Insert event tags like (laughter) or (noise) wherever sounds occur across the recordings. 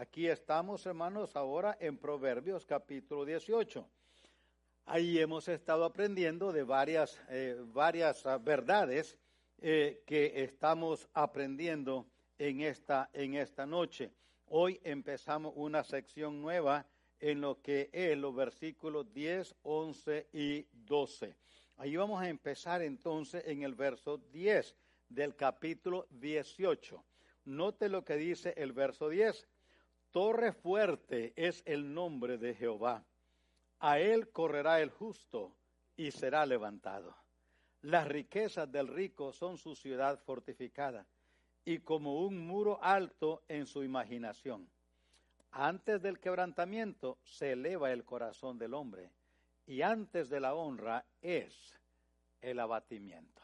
Aquí estamos, hermanos, ahora en Proverbios capítulo 18. Ahí hemos estado aprendiendo de varias, eh, varias ah, verdades eh, que estamos aprendiendo en esta, en esta noche. Hoy empezamos una sección nueva en lo que es los versículos 10, 11 y 12. Ahí vamos a empezar entonces en el verso 10 del capítulo 18. Note lo que dice el verso 10. Torre fuerte es el nombre de Jehová. A él correrá el justo y será levantado. Las riquezas del rico son su ciudad fortificada y como un muro alto en su imaginación. Antes del quebrantamiento se eleva el corazón del hombre y antes de la honra es el abatimiento.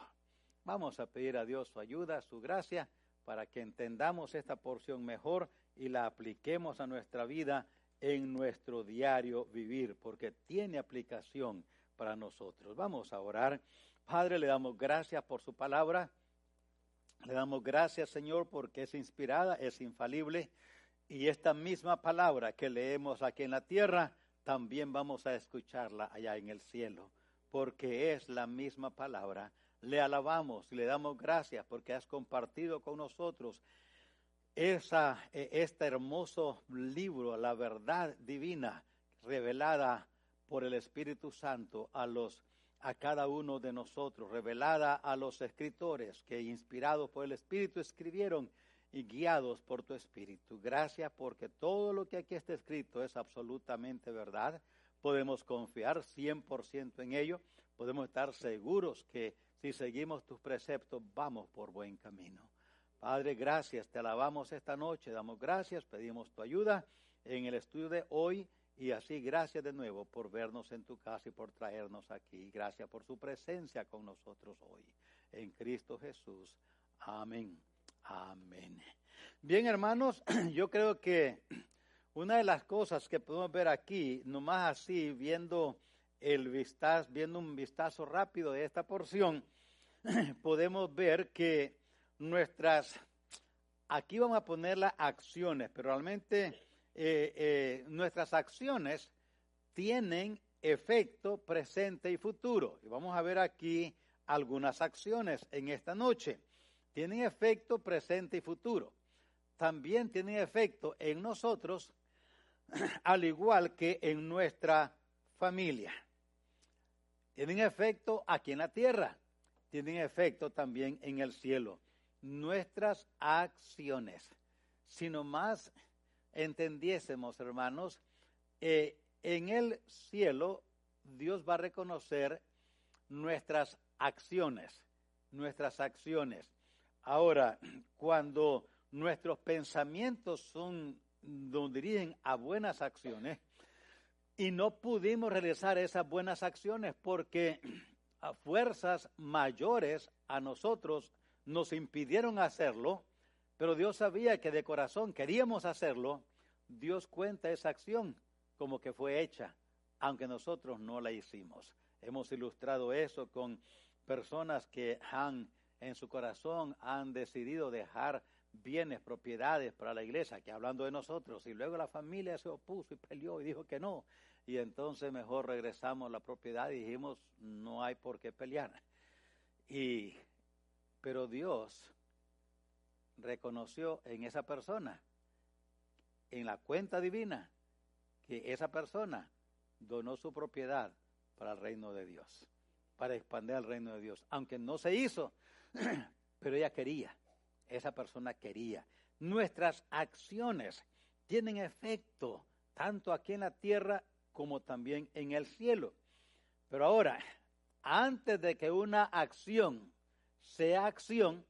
Vamos a pedir a Dios su ayuda, su gracia, para que entendamos esta porción mejor y la apliquemos a nuestra vida en nuestro diario vivir, porque tiene aplicación para nosotros. Vamos a orar. Padre, le damos gracias por su palabra. Le damos gracias, Señor, porque es inspirada, es infalible. Y esta misma palabra que leemos aquí en la tierra, también vamos a escucharla allá en el cielo, porque es la misma palabra. Le alabamos y le damos gracias porque has compartido con nosotros esa, e, este hermoso libro, la verdad divina, revelada por el Espíritu Santo a los a cada uno de nosotros, revelada a los escritores que inspirados por el Espíritu escribieron y guiados por tu Espíritu. Gracias porque todo lo que aquí está escrito es absolutamente verdad. Podemos confiar 100% en ello. Podemos estar seguros que si seguimos tus preceptos vamos por buen camino. Padre, gracias, te alabamos esta noche, damos gracias, pedimos tu ayuda en el estudio de hoy y así gracias de nuevo por vernos en tu casa y por traernos aquí. Gracias por su presencia con nosotros hoy. En Cristo Jesús. Amén. Amén. Bien, hermanos, (clears throat) yo creo que una de las cosas que podemos ver aquí, nomás así, viendo el vistazo, viendo un vistazo rápido de esta porción, (clears throat) podemos ver que nuestras, aquí vamos a poner las acciones, pero realmente eh, eh, nuestras acciones tienen efecto presente y futuro. Y vamos a ver aquí algunas acciones en esta noche. Tienen efecto presente y futuro. También tienen efecto en nosotros, (clears throat) al igual que en nuestra familia. Tienen efecto aquí en la tierra. Tienen efecto también en el cielo nuestras acciones. sino más entendiésemos, hermanos, eh, en el cielo Dios va a reconocer nuestras acciones, nuestras acciones. Ahora, cuando nuestros pensamientos son, nos dirigen a buenas acciones, y no pudimos realizar esas buenas acciones porque a fuerzas mayores a nosotros nos impidieron hacerlo, pero Dios sabía que de corazón queríamos hacerlo, Dios cuenta esa acción como que fue hecha, aunque nosotros no la hicimos. Hemos ilustrado eso con personas que han en su corazón han decidido dejar bienes, propiedades para la iglesia, que hablando de nosotros, y luego la familia se opuso y peleó y dijo que no, y entonces mejor regresamos la propiedad y dijimos, no hay por qué pelear. Y pero Dios reconoció en esa persona, en la cuenta divina, que esa persona donó su propiedad para el reino de Dios, para expandir el reino de Dios. Aunque no se hizo, (clears throat) pero ella quería, esa persona quería. Nuestras acciones tienen efecto tanto aquí en la tierra como también en el cielo. Pero ahora, antes de que una acción sea acción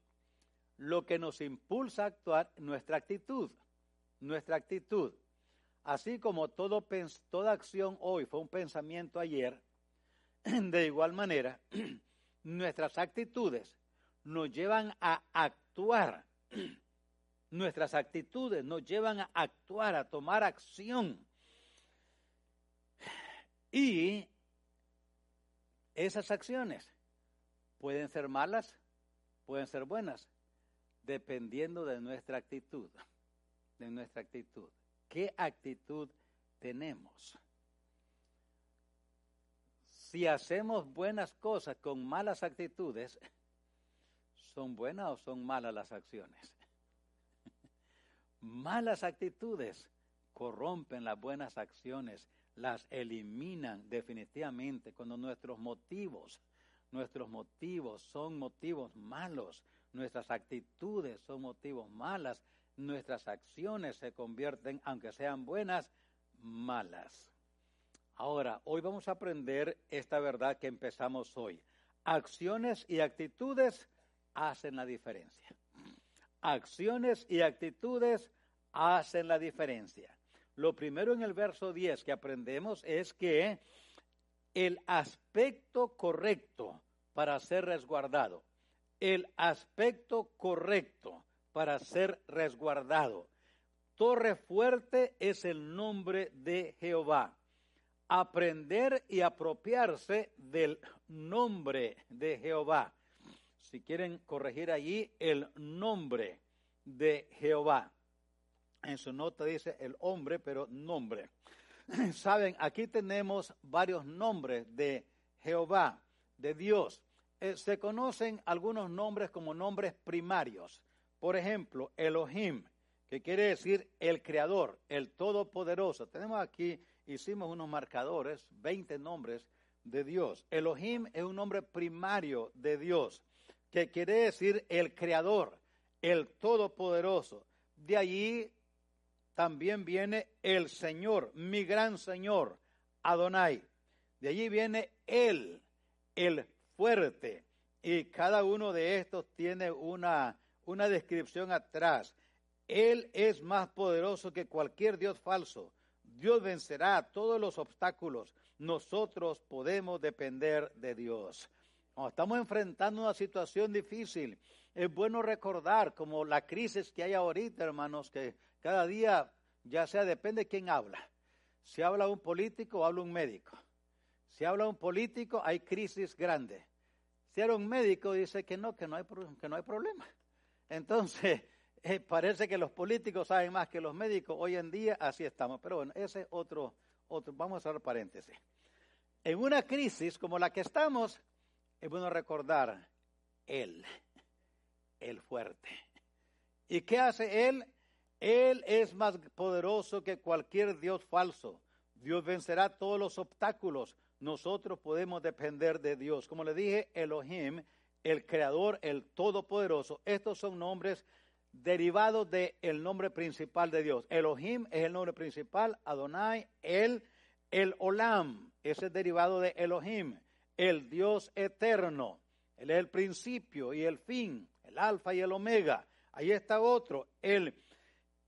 lo que nos impulsa a actuar nuestra actitud, nuestra actitud. Así como todo, toda acción hoy fue un pensamiento ayer, (clears throat) de igual manera, (clears throat) nuestras actitudes nos llevan a actuar. (clears throat) Nuestras actitudes nos llevan a actuar, a tomar acción. Y esas acciones pueden ser malas, pueden ser buenas, dependiendo de nuestra actitud, de nuestra actitud. qué actitud tenemos. Si hacemos buenas cosas con malas actitudes, ¿son buenas o son malas las acciones? (laughs) malas actitudes corrompen las buenas acciones, las eliminan definitivamente cuando nuestros motivos, nuestros motivos son motivos malos, nuestras actitudes son motivos malas, nuestras acciones se convierten, aunque sean buenas, malas. Ahora, hoy vamos a aprender esta verdad que empezamos hoy. Acciones y actitudes hacen la diferencia. Acciones y actitudes hacen la diferencia. Lo primero en el verso 10 que aprendemos es que el aspecto correcto para ser resguardado, el aspecto correcto para ser resguardado. Torre fuerte es el nombre de Jehová. Aprender y apropiarse del nombre de Jehová. Si quieren corregir allí el nombre de Jehová. En su nota dice el hombre, pero nombre. (laughs) Saben, aquí tenemos varios nombres de Jehová, de Dios. Eh, se conocen algunos nombres como nombres primarios. Por ejemplo, Elohim, que quiere decir el creador, el todopoderoso. Tenemos aquí, hicimos unos marcadores, 20 nombres de Dios. Elohim es un nombre primario de Dios, que quiere decir el creador, el todopoderoso. De allí también viene el Señor, mi gran Señor, Adonai. De allí viene Él, el fuerte. Y cada uno de estos tiene una, una descripción atrás. Él es más poderoso que cualquier Dios falso. Dios vencerá todos los obstáculos. Nosotros podemos depender de Dios. estamos enfrentando una situación difícil, es bueno recordar como la crisis que hay ahorita, hermanos, que cada día, ya sea, depende de quién habla. Si habla un político habla un médico. Si habla un político, hay crisis grande. Si habla un médico, dice que no, que no hay, que no hay problema. Entonces, (laughs) eh, parece que los políticos saben más que los médicos. Hoy en día así estamos. Pero bueno, ese es otro, otro. Vamos a hacer paréntesis. En una crisis como la que estamos, es bueno recordar Él, el fuerte. ¿Y qué hace Él? Él es más poderoso que cualquier Dios falso. Dios vencerá todos los obstáculos. Nosotros podemos depender de Dios. Como le dije, Elohim, el creador, el todopoderoso. Estos son nombres derivados del nombre principal de Dios. Elohim es el nombre principal, Adonai, el, el Olam, ese es derivado de Elohim, el Dios eterno. Él es el principio y el fin, el alfa y el omega. Ahí está otro, el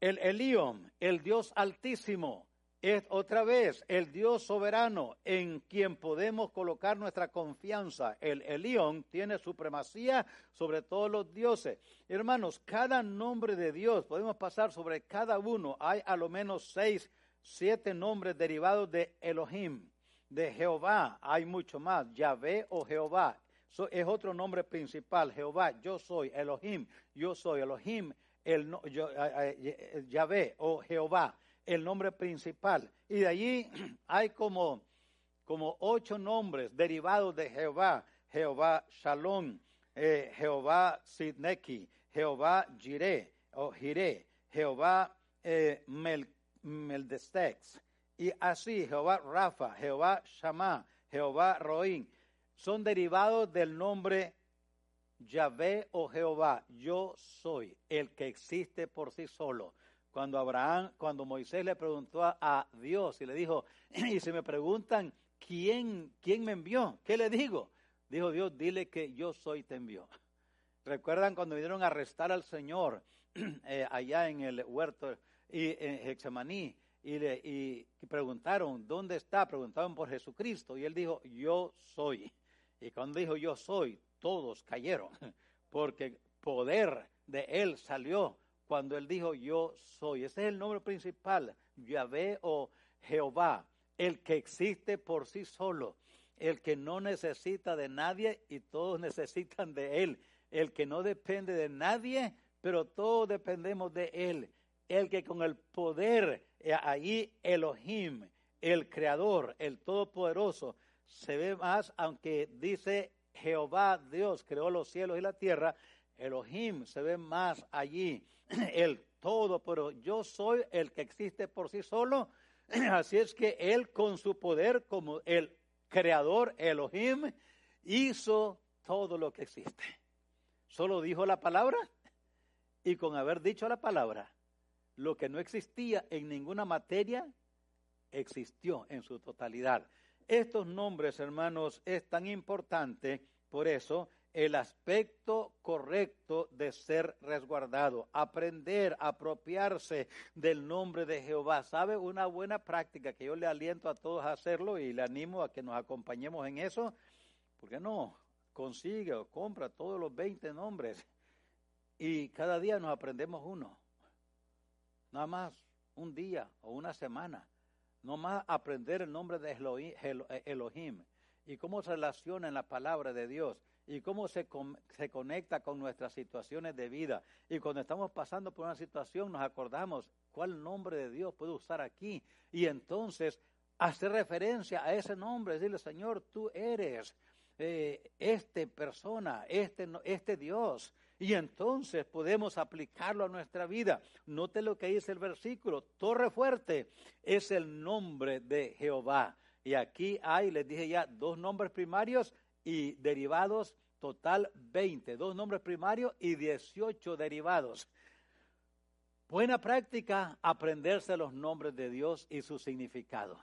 el Elión, el Dios altísimo, es otra vez el Dios soberano en quien podemos colocar nuestra confianza. El Elión tiene supremacía sobre todos los dioses. Hermanos, cada nombre de Dios, podemos pasar sobre cada uno. Hay a lo menos seis, siete nombres derivados de Elohim. De Jehová hay mucho más. Yahvé o Jehová. es otro nombre principal. Jehová, yo soy. Elohim, yo soy. Elohim el, yo, Yahvé o Jehová, el nombre principal. Y de allí (clears throat) hay como, como ocho nombres derivados de Jehová. Jehová Shalom, eh, Jehová Sidneki, Jehová Jireh o Jireh, Jehová eh, Mel, Y así, Jehová Rafa, Jehová Shammah, Jehová Roín, son derivados del nombre Yahvé o Jehová, yo soy el que existe por sí solo. Cuando Abraham, cuando Moisés le preguntó a, Dios y le dijo, (clears throat) y si me preguntan, ¿quién, ¿quién me envió? ¿Qué le digo? Dijo Dios, dile que yo soy te envió. ¿Recuerdan cuando vinieron a arrestar al Señor (clears throat) eh, allá en el huerto y en Hexemaní? Y, le, y preguntaron, ¿dónde está? Preguntaron por Jesucristo. Y él dijo, yo soy. Y cuando dijo yo soy, todos cayeron, (laughs) porque poder de él salió cuando él dijo yo soy. Ese es el nombre principal, Yahvé o Jehová, el que existe por sí solo, el que no necesita de nadie y todos (laughs) necesitan de él, el que no depende de nadie, pero todos dependemos de él, el que con el poder eh, ahí Elohim, el creador, el todopoderoso, se ve más, aunque dice Jehová Dios creó los cielos y la tierra, Elohim se ve más allí, (clears throat) el todo, pero yo soy el que existe por sí solo, (clears throat) así es que él con su poder como el creador Elohim hizo todo lo que existe. Solo dijo la palabra y con haber dicho la palabra, lo que no existía en ninguna materia existió en su totalidad. Estos nombres, hermanos, es tan importante, por eso el aspecto correcto de ser resguardado, aprender, apropiarse del nombre de Jehová. ¿Sabe? Una buena práctica que yo le aliento a todos a hacerlo y le animo a que nos acompañemos en eso. ¿Por qué no? Consigue o compra todos los 20 nombres y cada día nos aprendemos uno. Nada más un día o una semana no más aprender el nombre de Elohim y cómo se relaciona en la palabra de Dios y cómo se, se conecta con nuestras situaciones de vida. Y cuando estamos pasando por una situación nos acordamos cuál nombre de Dios puedo usar aquí. Y entonces hacer referencia a ese nombre, decirle, Señor, tú eres eh, este persona, este, este Dios. Y entonces podemos aplicarlo a nuestra vida. Note lo que dice el versículo. Torre fuerte es el nombre de Jehová. Y aquí hay, les dije ya, dos nombres primarios y derivados, total 20. Dos nombres primarios y 18 derivados. Buena práctica aprenderse los nombres de Dios y su significado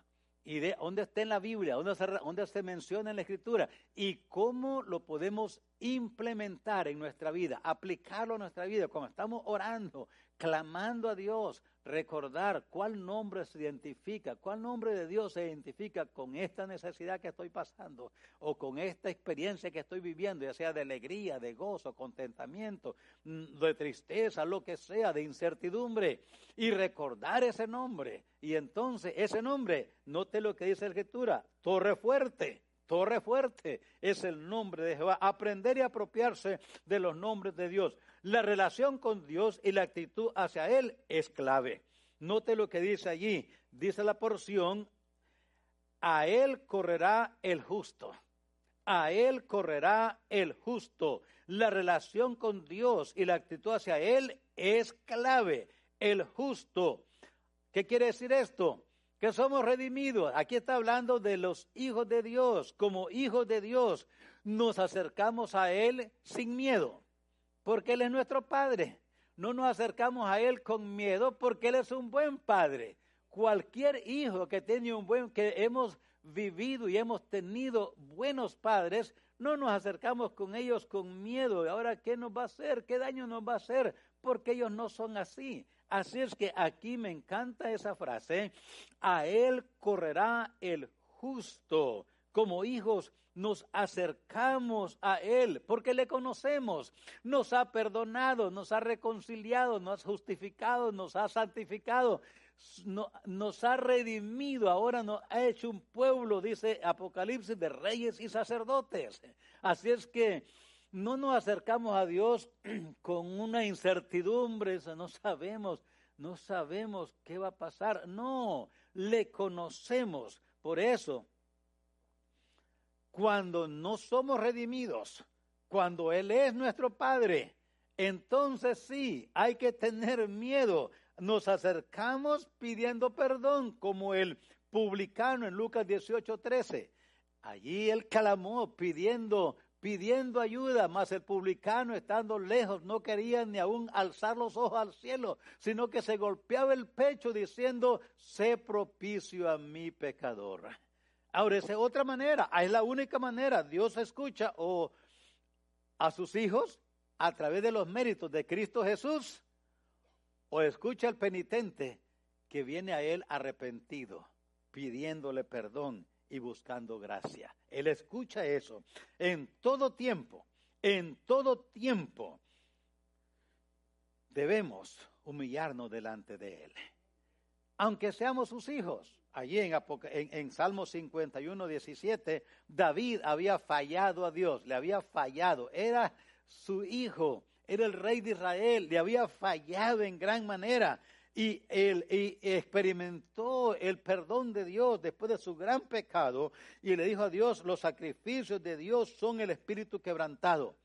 y de dónde está en la Biblia, dónde se, dónde se menciona en la Escritura y cómo lo podemos implementar en nuestra vida, aplicarlo a nuestra vida. Cuando estamos orando, clamando a Dios, recordar cuál nombre se identifica, cuál nombre de Dios se identifica con esta necesidad que estoy pasando o con esta experiencia que estoy viviendo, ya sea de alegría, de gozo, contentamiento, mm, de tristeza, lo que sea, de incertidumbre, y recordar ese nombre. Y entonces ese nombre, note lo que dice la Escritura, torre fuerte. Torre fuerte es el nombre de Jehová. Aprender y apropiarse de los nombres de Dios. La relación con Dios y la actitud hacia Él es clave. Note lo que dice allí. Dice la porción, a Él correrá el justo. A Él correrá el justo. La relación con Dios y la actitud hacia Él es clave. El justo. ¿Qué quiere decir esto? Que somos redimidos. Aquí está hablando de los hijos de Dios. Como hijos de Dios nos acercamos a Él sin miedo porque Él es nuestro Padre. No nos acercamos a Él con miedo porque Él es un buen Padre. Cualquier hijo que tiene un buen, que hemos vivido y hemos tenido buenos padres, no nos acercamos con ellos con miedo. Ahora, ¿qué nos va a hacer? ¿Qué daño nos va a hacer? Porque ellos no son así. Así es que aquí me encanta esa frase. A Él correrá el justo. Como hijos nos acercamos a Él porque le conocemos, nos ha perdonado, nos ha reconciliado, nos ha justificado, nos ha santificado, nos ha redimido, ahora nos ha hecho un pueblo, dice Apocalipsis, de reyes y sacerdotes. Así es que no nos acercamos a Dios (clears throat) con una incertidumbre, no sabemos, no sabemos qué va a pasar, no, le conocemos. Por eso cuando no somos redimidos, cuando Él es nuestro Padre, entonces sí, hay que tener miedo. Nos acercamos pidiendo perdón, como el publicano en Lucas 18, 13. Allí él clamó pidiendo, pidiendo ayuda, mas el publicano estando lejos no quería ni aún alzar los ojos al cielo, sino que se golpeaba el pecho diciendo, sé propicio a mi pecador. Ahora, esa es otra manera, es la única manera. Dios escucha o a sus hijos a través de los méritos de Cristo Jesús o escucha al penitente que viene a Él arrepentido, pidiéndole perdón y buscando gracia. Él escucha eso en todo tiempo, en todo tiempo. Debemos humillarnos delante de Él, aunque seamos sus hijos allí en, en, Salmo 51, 17, David había fallado a Dios, le había fallado, era su hijo, era el rey de Israel, le había fallado en gran manera. Y, él, experimentó el perdón de Dios después de su gran pecado y le dijo a Dios, los sacrificios de Dios son el espíritu quebrantado.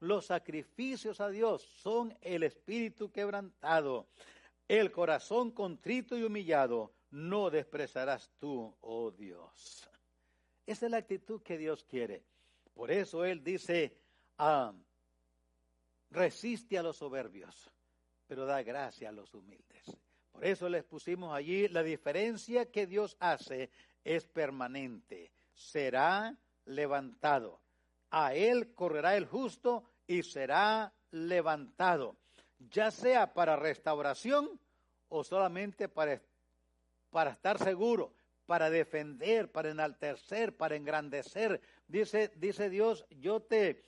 Los sacrificios a Dios son el espíritu quebrantado. El corazón contrito y humillado no despreciarás tú, oh Dios. Esa es la actitud que Dios quiere. Por eso Él dice, ah, resiste a los soberbios, pero da gracia a los humildes. Por eso les pusimos allí, la diferencia que Dios hace es permanente, será levantado. A Él correrá el justo y será levantado, ya sea para restauración o solamente para, para estar seguro, para defender, para enaltecer, para engrandecer. Dice, dice Dios, yo te,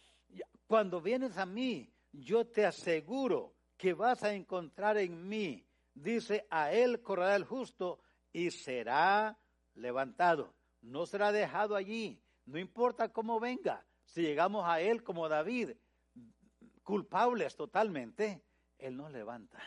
cuando vienes a mí, yo te aseguro que vas a encontrar en mí, dice, a él correrá el justo y será levantado. No será dejado allí, no importa cómo venga. Si llegamos a él como David, culpables totalmente, él nos levanta.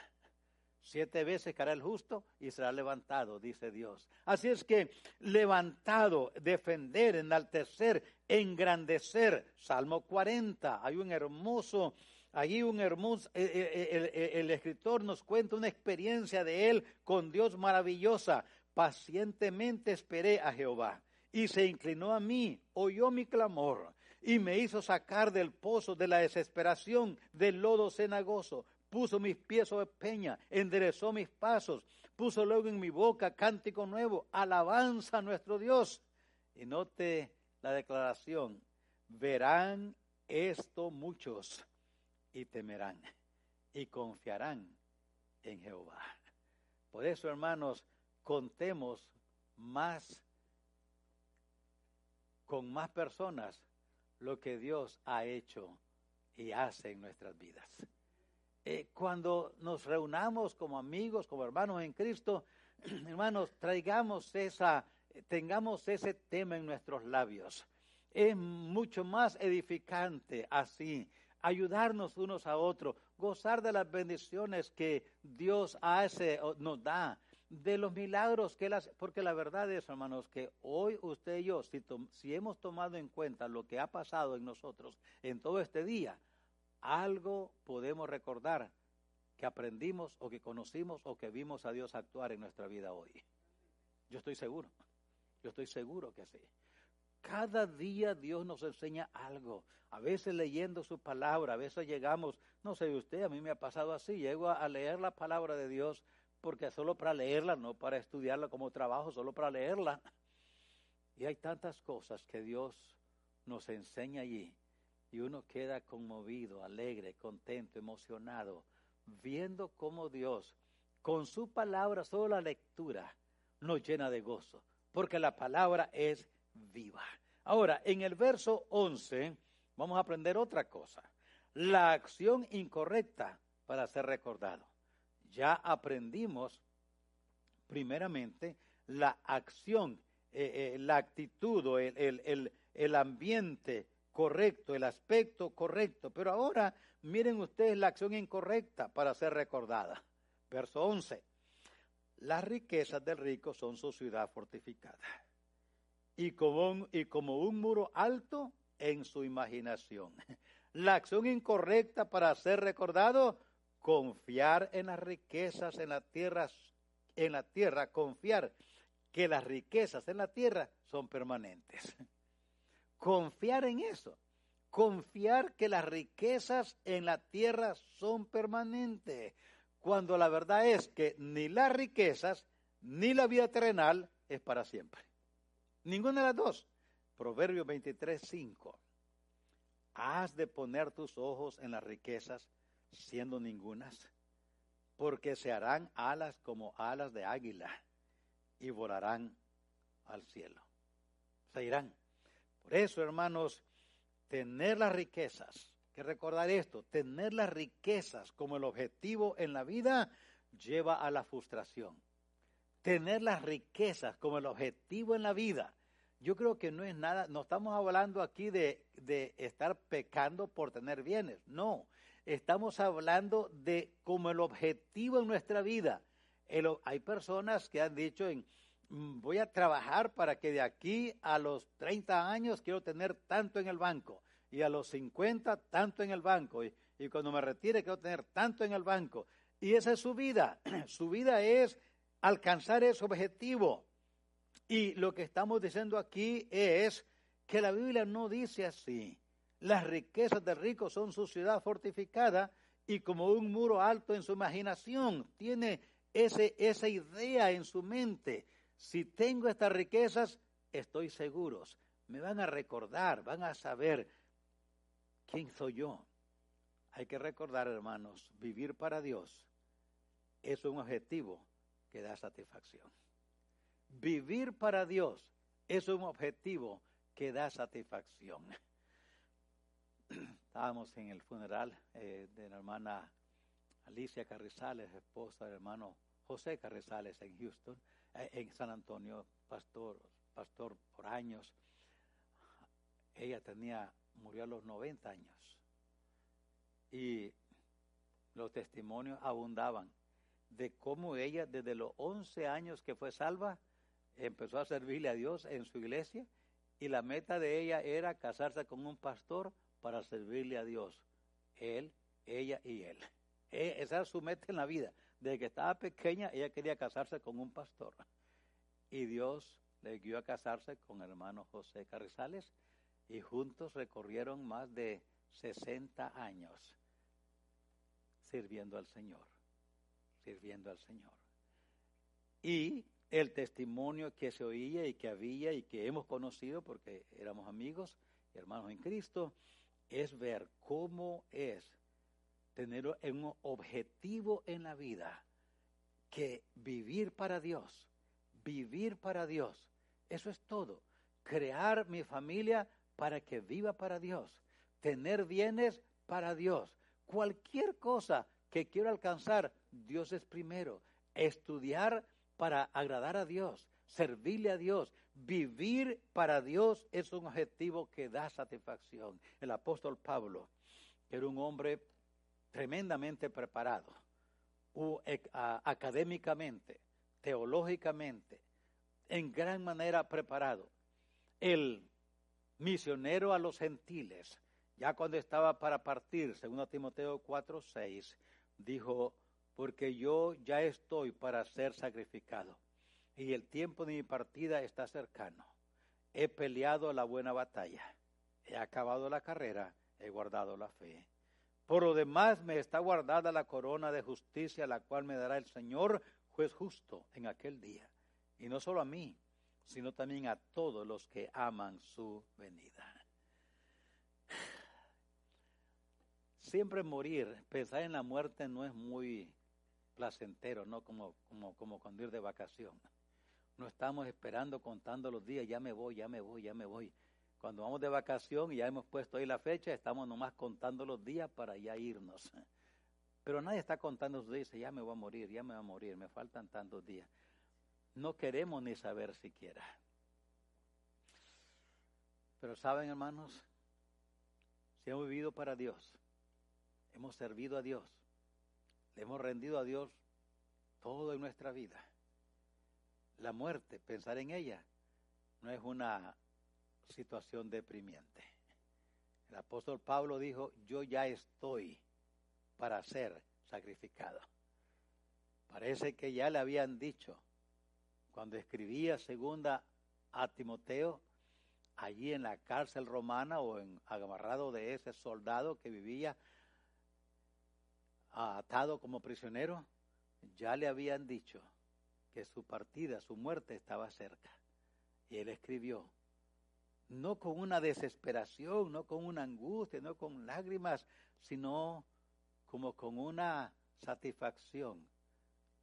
Siete veces caerá el justo y será levantado, dice Dios. Así es que levantado, defender, enaltecer, engrandecer. Salmo 40, hay un hermoso Allí un hermoso, eh, eh, eh, el, escritor nos cuenta una experiencia de él con Dios maravillosa. Pacientemente esperé a Jehová y se inclinó a mí, oyó mi clamor y me hizo sacar del pozo de la desesperación, del lodo cenagoso. Puso mis pies sobre peña, enderezó mis pasos, puso luego en mi boca cántico nuevo, alabanza a nuestro Dios. Y note la declaración, verán esto muchos y temerán y confiarán en Jehová. Por eso, hermanos, contemos más con más personas lo que Dios ha hecho y hace en nuestras vidas. Eh, cuando nos reunamos como amigos, como hermanos en Cristo, (clears throat) hermanos, traigamos esa, tengamos ese tema en nuestros labios. Es mucho más edificante así ayudarnos unos a otros, gozar de las bendiciones que Dios hace, nos da, de los milagros que Él hace. Porque la verdad es, hermanos, que hoy usted y yo, si, si hemos tomado en cuenta lo que ha pasado en nosotros en todo este día, algo podemos recordar que aprendimos o que conocimos o que vimos a Dios actuar en nuestra vida hoy. Yo estoy seguro, yo estoy seguro que sí. Cada día Dios nos enseña algo. A veces leyendo su palabra, a veces llegamos, no sé usted, a mí me ha pasado así, llego a, leer la palabra de Dios porque solo para leerla, no para estudiarla como trabajo, solo para leerla. Y hay tantas cosas que Dios nos enseña allí y uno queda conmovido, alegre, contento, emocionado, viendo cómo Dios, con su palabra, solo la lectura, nos llena de gozo, porque la palabra es viva. Ahora, en el verso 11 vamos a aprender otra cosa. La acción incorrecta para ser recordado. Ya aprendimos primeramente la acción, eh, eh, la actitud o el, el ambiente correcto, el aspecto correcto. Pero ahora miren ustedes la acción incorrecta para ser recordada. Verso 11. Las riquezas del rico son su ciudad fortificada y como, un, y como un muro alto en su imaginación. (laughs) La acción incorrecta para ser recordado, confiar en las riquezas en la tierra, en la tierra, confiar que las riquezas en la tierra son permanentes. (laughs) Confiar en eso, confiar que las riquezas en la tierra son permanentes, cuando la verdad es que ni las riquezas ni la vida terrenal es para siempre. Ninguna de las dos. Proverbio 23, 5. Has de poner tus ojos en las riquezas, siendo ningunas, porque se harán alas como alas de águila y volarán al cielo. Se irán. Por eso, hermanos, tener las riquezas, que recordar esto, tener las riquezas como el objetivo en la vida lleva a la frustración tener las riquezas como el objetivo en la vida, yo creo que no es nada, no estamos hablando aquí de, de estar pecando por tener bienes, no, estamos hablando de como el objetivo en nuestra vida, hay personas que han dicho, en, mm, voy a trabajar para que de aquí a los 30 años quiero tener tanto en el banco y a los 50 tanto en el banco y, y cuando me retire quiero tener tanto en el banco. Y esa es su vida. (clears throat) Su vida es alcanzar ese objetivo. Y lo que estamos diciendo aquí es que la Biblia no dice así. Las riquezas del rico son su ciudad fortificada y como un muro alto en su imaginación. Tiene ese, esa idea en su mente. Si tengo estas riquezas, estoy seguro. Me van a recordar, van a saber quién soy yo. Hay que recordar, hermanos, vivir para Dios es un objetivo que da satisfacción. Vivir para Dios es un objetivo que da satisfacción. Estábamos en el funeral eh, de la hermana Alicia Carrizales, esposa del hermano José Carrizales en Houston, eh, en San Antonio, pastor, pastor por años. Ella tenía, murió a los 90 años. Y los testimonios abundaban de cómo ella desde los 11 años que fue salva empezó a servirle a Dios en su iglesia y la meta de ella era casarse con un pastor para servirle a Dios. Él, ella y él. E, esa era su meta en la vida. Desde que estaba pequeña ella quería casarse con un pastor. Y Dios le guió a casarse con el hermano José Carrizales y juntos recorrieron más de 60 años sirviendo al Señor sirviendo al Señor. Y el testimonio que se oía y que había y que hemos conocido porque éramos amigos y hermanos en Cristo, es ver cómo es tener un objetivo en la vida, que vivir para Dios, vivir para Dios, eso es todo. Crear mi familia para que viva para Dios, tener bienes para Dios, cualquier cosa que quiero alcanzar, Dios es primero. Estudiar para agradar a Dios, servirle a Dios, vivir para Dios es un objetivo que da satisfacción. El apóstol Pablo era un hombre tremendamente preparado, académicamente, teológicamente, en gran manera preparado. El misionero a los gentiles, ya cuando estaba para partir, según Timoteo 4, 6, dijo, porque yo ya estoy para ser sacrificado y el tiempo de mi partida está cercano. He peleado la buena batalla, he acabado la carrera, he guardado la fe. Por lo demás me está guardada la corona de justicia, la cual me dará el Señor, juez justo, en aquel día. Y no solo a mí, sino también a todos los que aman su venida. siempre morir, pensar en la muerte no es muy placentero, ¿no? Como, como, como cuando ir de vacación. No estamos esperando, contando los días, ya me voy, ya me voy, ya me voy. Cuando vamos de vacación y ya hemos puesto ahí la fecha, estamos nomás contando los días para ya irnos. Pero nadie está contando los días, ya me voy a morir, ya me voy a morir, me faltan tantos días. No queremos ni saber siquiera. Pero saben, hermanos, si hemos vivido para Dios, hemos servido a Dios, le hemos rendido a Dios todo en nuestra vida. La muerte, pensar en ella, no es una situación deprimiente. El apóstol Pablo dijo, yo ya estoy para ser sacrificado. Parece que ya le habían dicho, cuando escribía segunda a Timoteo, allí en la cárcel romana o en agarrado de ese soldado que vivía atado como prisionero, ya le habían dicho que su partida, su muerte estaba cerca. Y él escribió, no con una desesperación, no con una angustia, no con lágrimas, sino como con una satisfacción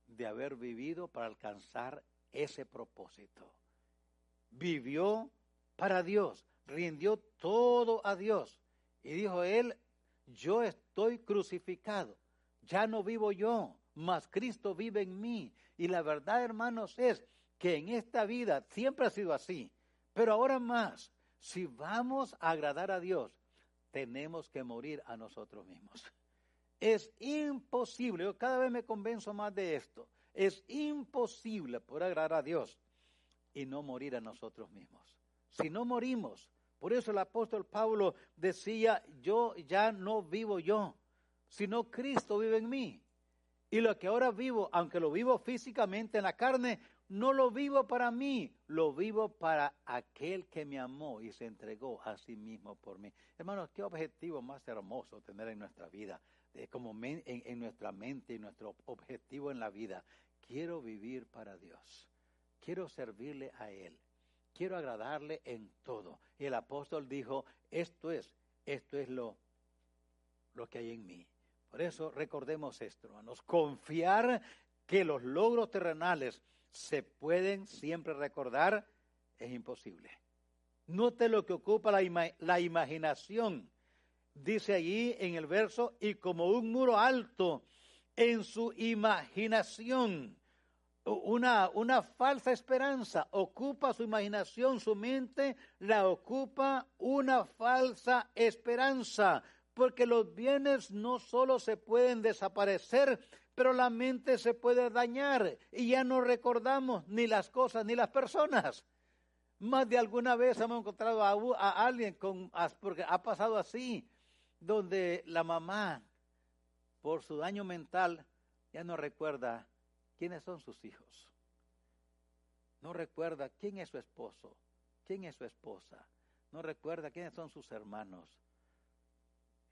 de haber vivido para alcanzar ese propósito. Vivió para Dios, rindió todo a Dios. Y dijo él, yo estoy crucificado ya no vivo yo, mas Cristo vive en mí. Y la verdad, hermanos, es que en esta vida siempre ha sido así, pero ahora más, si vamos a agradar a Dios, tenemos que morir a nosotros mismos. Es imposible, yo cada vez me convenzo más de esto, Es imposible poder agradar a Dios y no morir a nosotros mismos. Si no morimos, por eso el apóstol Pablo decía, yo ya no vivo yo, sino Cristo vive en mí. Y lo que ahora vivo, aunque lo vivo físicamente en la carne, no lo vivo para mí, lo vivo para aquel que me amó y se entregó a sí mismo por mí. Hermanos, qué objetivo más hermoso tener en nuestra vida, como en, en nuestra mente y nuestro objetivo en la vida. Quiero vivir para Dios, quiero servirle a Él, quiero agradarle en todo. Y el apóstol dijo, esto es, esto es lo, lo que hay en mí. Por eso recordemos esto, hermanos, confiar que los logros terrenales se pueden siempre recordar es imposible. Note lo que ocupa la, la imaginación. Dice allí en el verso, y como un muro alto en su imaginación, una, una falsa esperanza, ocupa su imaginación, su mente, la ocupa una falsa esperanza porque los bienes no solo se pueden desaparecer, pero la mente se puede dañar y ya no recordamos ni las cosas ni las personas. Más de alguna vez hemos encontrado a, alguien con, porque ha pasado así, donde la mamá, por su daño mental, ya no recuerda quiénes son sus hijos. No recuerda quién es su esposo, quién es su esposa. No recuerda quiénes son sus hermanos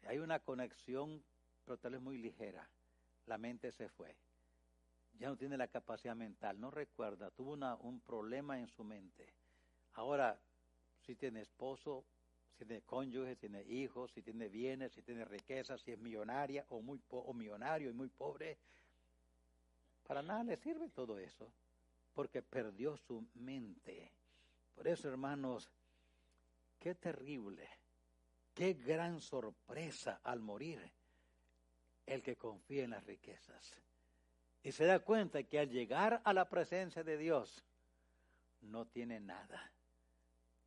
hay una conexión, pero tal vez muy ligera. La mente se fue. Ya no tiene la capacidad mental, no recuerda, tuvo un problema en su mente. Ahora, si tiene esposo, si tiene cónyuge, si tiene hijos, si tiene bienes, si tiene riqueza, si es millonaria o, muy o millonario y muy pobre, para nada le sirve todo eso, porque perdió su mente. Por eso, hermanos, qué terrible Qué gran sorpresa al morir el que confía en las riquezas. Y se da cuenta que al llegar a la presencia de Dios no tiene nada.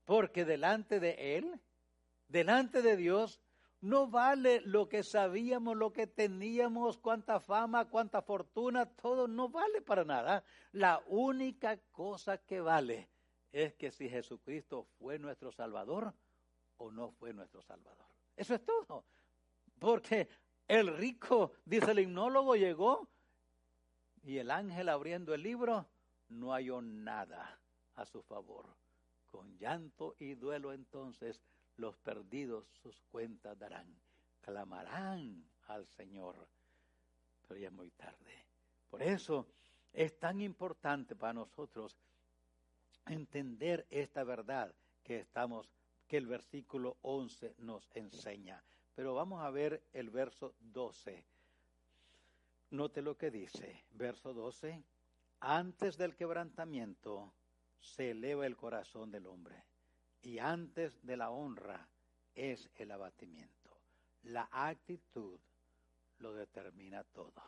Porque delante de Él, delante de Dios, no vale lo que sabíamos, lo que teníamos, cuánta fama, cuánta fortuna, todo no vale para nada. La única cosa que vale es que si Jesucristo fue nuestro Salvador, o no fue nuestro Salvador. Eso es todo. Porque el rico, dice el himnólogo, llegó y el ángel abriendo el libro no halló nada a su favor. Con llanto y duelo entonces los perdidos sus cuentas darán. Clamarán al Señor, pero ya es muy tarde. Por eso es tan importante para nosotros entender esta verdad que estamos que el versículo 11 nos enseña. Pero vamos a ver el verso 12. Note lo que dice, verso 12. Antes del quebrantamiento se eleva el corazón del hombre y antes de la honra es el abatimiento. La actitud lo determina todo.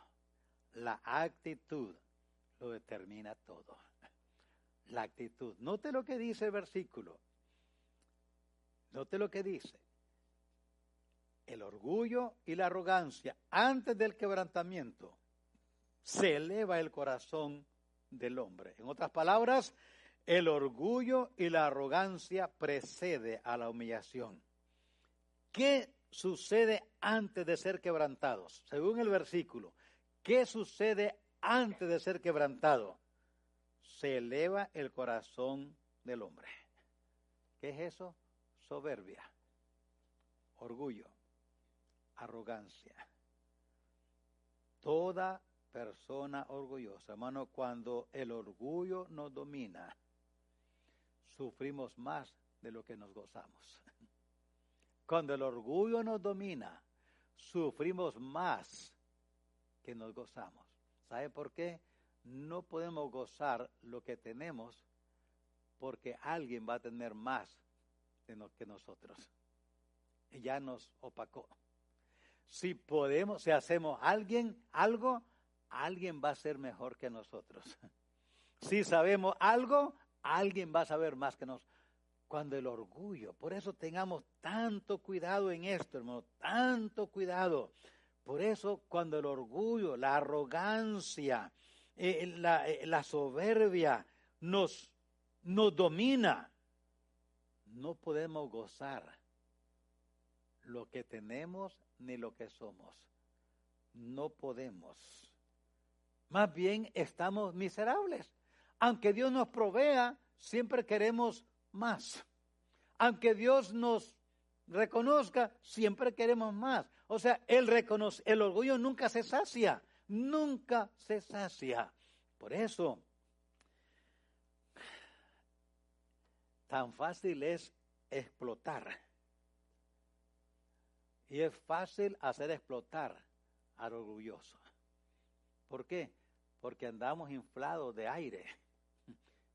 La actitud lo determina todo. La actitud. Note lo que dice el versículo. Note lo que dice. El orgullo y la arrogancia antes del quebrantamiento se eleva el corazón del hombre. En otras palabras, el orgullo y la arrogancia precede a la humillación. ¿Qué sucede antes de ser quebrantados? Según el versículo, ¿qué sucede antes de ser quebrantado? Se eleva el corazón del hombre. ¿Qué es eso? Soberbia, orgullo, arrogancia. Toda persona orgullosa, hermano, cuando el orgullo nos domina, sufrimos más de lo que nos gozamos. (laughs) Cuando el orgullo nos domina, sufrimos más que nos gozamos. ¿Sabe por qué? No podemos gozar lo que tenemos porque alguien va a tener más que nosotros. Ya nos opacó. Si podemos, si hacemos alguien algo, alguien va a ser mejor que nosotros. Si sabemos algo, alguien va a saber más que nosotros. Cuando el orgullo, por eso tengamos tanto cuidado en esto, hermano, tanto cuidado. Por eso cuando el orgullo, la arrogancia, eh, la, eh, la, soberbia nos, nos domina, no podemos gozar lo que tenemos ni lo que somos. No podemos. Más bien estamos miserables. Aunque Dios nos provea, siempre queremos más. Aunque Dios nos reconozca, siempre queremos más. O sea, el, el orgullo nunca se sacia, nunca se sacia. Por eso, tan fácil es explotar. Y es fácil hacer explotar al orgulloso. ¿Por qué? Porque andamos inflados de aire.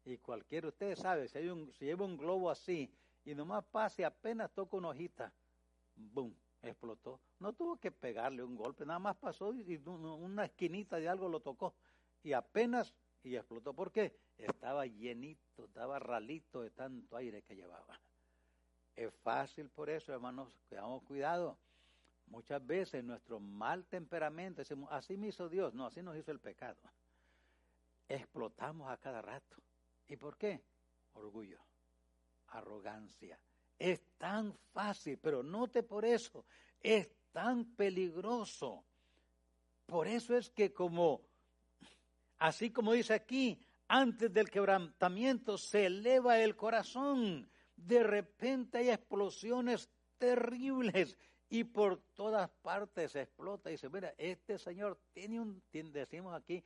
Y cualquiera, ustedes saben, si, lleva un globo así y nomás pase apenas toca una hojita, ¡boom! explotó. No tuvo que pegarle un golpe, nada más pasó y una esquinita de algo lo tocó y apenas y explotó. ¿Por qué? Estaba llenito, estaba ralito de tanto aire que llevaba. Es fácil por eso, hermanos, cuidado. Muchas veces nuestro mal temperamento, decimos, así me hizo Dios, no, así nos hizo el pecado. Explotamos a cada rato. ¿Y por qué? Orgullo, arrogancia. Es tan fácil, pero note por eso, es tan peligroso. Por eso es que como, así como dice aquí, antes del quebrantamiento se eleva el corazón. De repente hay explosiones terribles y por todas partes explota y dice, mira, este señor tiene un, decimos aquí,